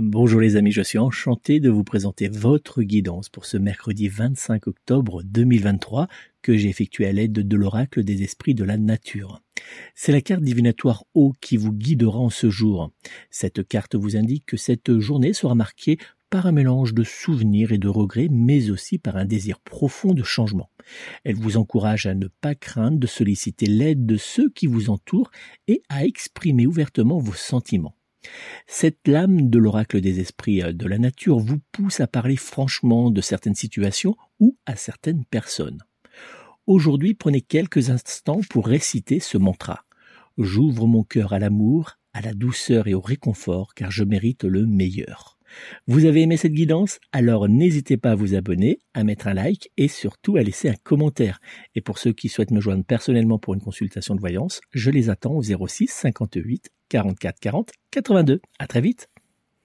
Bonjour les amis, je suis enchanté de vous présenter votre guidance pour ce mercredi 25 octobre 2023 que j'ai effectué à l'aide de l'oracle des esprits de la nature. C'est la carte divinatoire O qui vous guidera en ce jour. Cette carte vous indique que cette journée sera marquée par un mélange de souvenirs et de regrets, mais aussi par un désir profond de changement. Elle vous encourage à ne pas craindre de solliciter l'aide de ceux qui vous entourent et à exprimer ouvertement vos sentiments. Cette lame de l'oracle des esprits euh, de la nature vous pousse à parler franchement de certaines situations ou à certaines personnes. Aujourd'hui, prenez quelques instants pour réciter ce mantra. J'ouvre mon cœur à l'amour, à la douceur et au réconfort, car je mérite le meilleur. Vous avez aimé cette guidance? Alors n'hésitez pas à vous abonner, à mettre un like et surtout à laisser un commentaire. Et pour ceux qui souhaitent me joindre personnellement pour une consultation de voyance, je les attends au 06 58 44 40 82. À très vite